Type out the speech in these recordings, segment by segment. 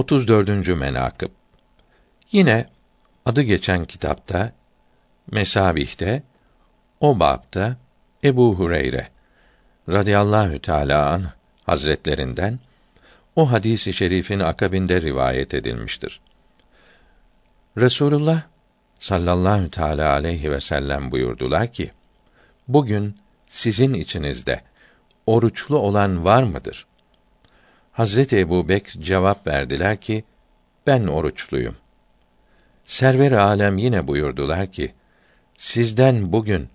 34. menakıb Yine adı geçen kitapta Mesabih'te o bapta Ebu Hureyre radıyallahu teala an hazretlerinden o hadisi şerifin akabinde rivayet edilmiştir. Resulullah sallallahu teala aleyhi ve sellem buyurdular ki: Bugün sizin içinizde oruçlu olan var mıdır? Hazreti Ebu Bek cevap verdiler ki, ben oruçluyum. Server alem yine buyurdular ki, sizden bugün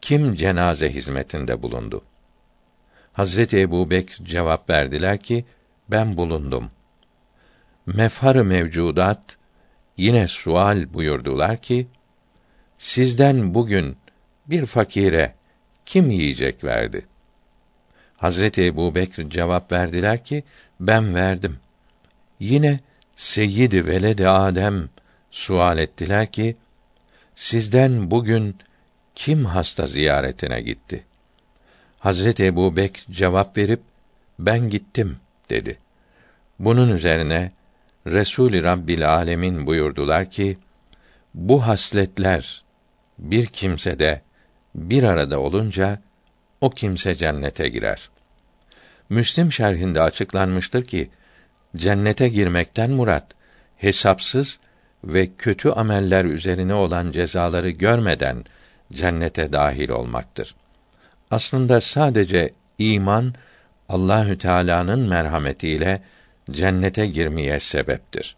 kim cenaze hizmetinde bulundu? Hazreti Ebu Bek cevap verdiler ki, ben bulundum. Mefhar mevcudat yine sual buyurdular ki, sizden bugün bir fakire kim yiyecek verdi? Hazreti Ebu Bekr cevap verdiler ki, ben verdim. Yine Seyyidi Veledi Adem sual ettiler ki, sizden bugün kim hasta ziyaretine gitti? Hazreti Ebu Bekr cevap verip, ben gittim dedi. Bunun üzerine Resul Rabbil Alemin buyurdular ki, bu hasletler bir kimsede bir arada olunca o kimse cennete girer. Müslim şerhinde açıklanmıştır ki cennete girmekten murat hesapsız ve kötü ameller üzerine olan cezaları görmeden cennete dahil olmaktır. Aslında sadece iman Allahü Teala'nın merhametiyle cennete girmeye sebeptir.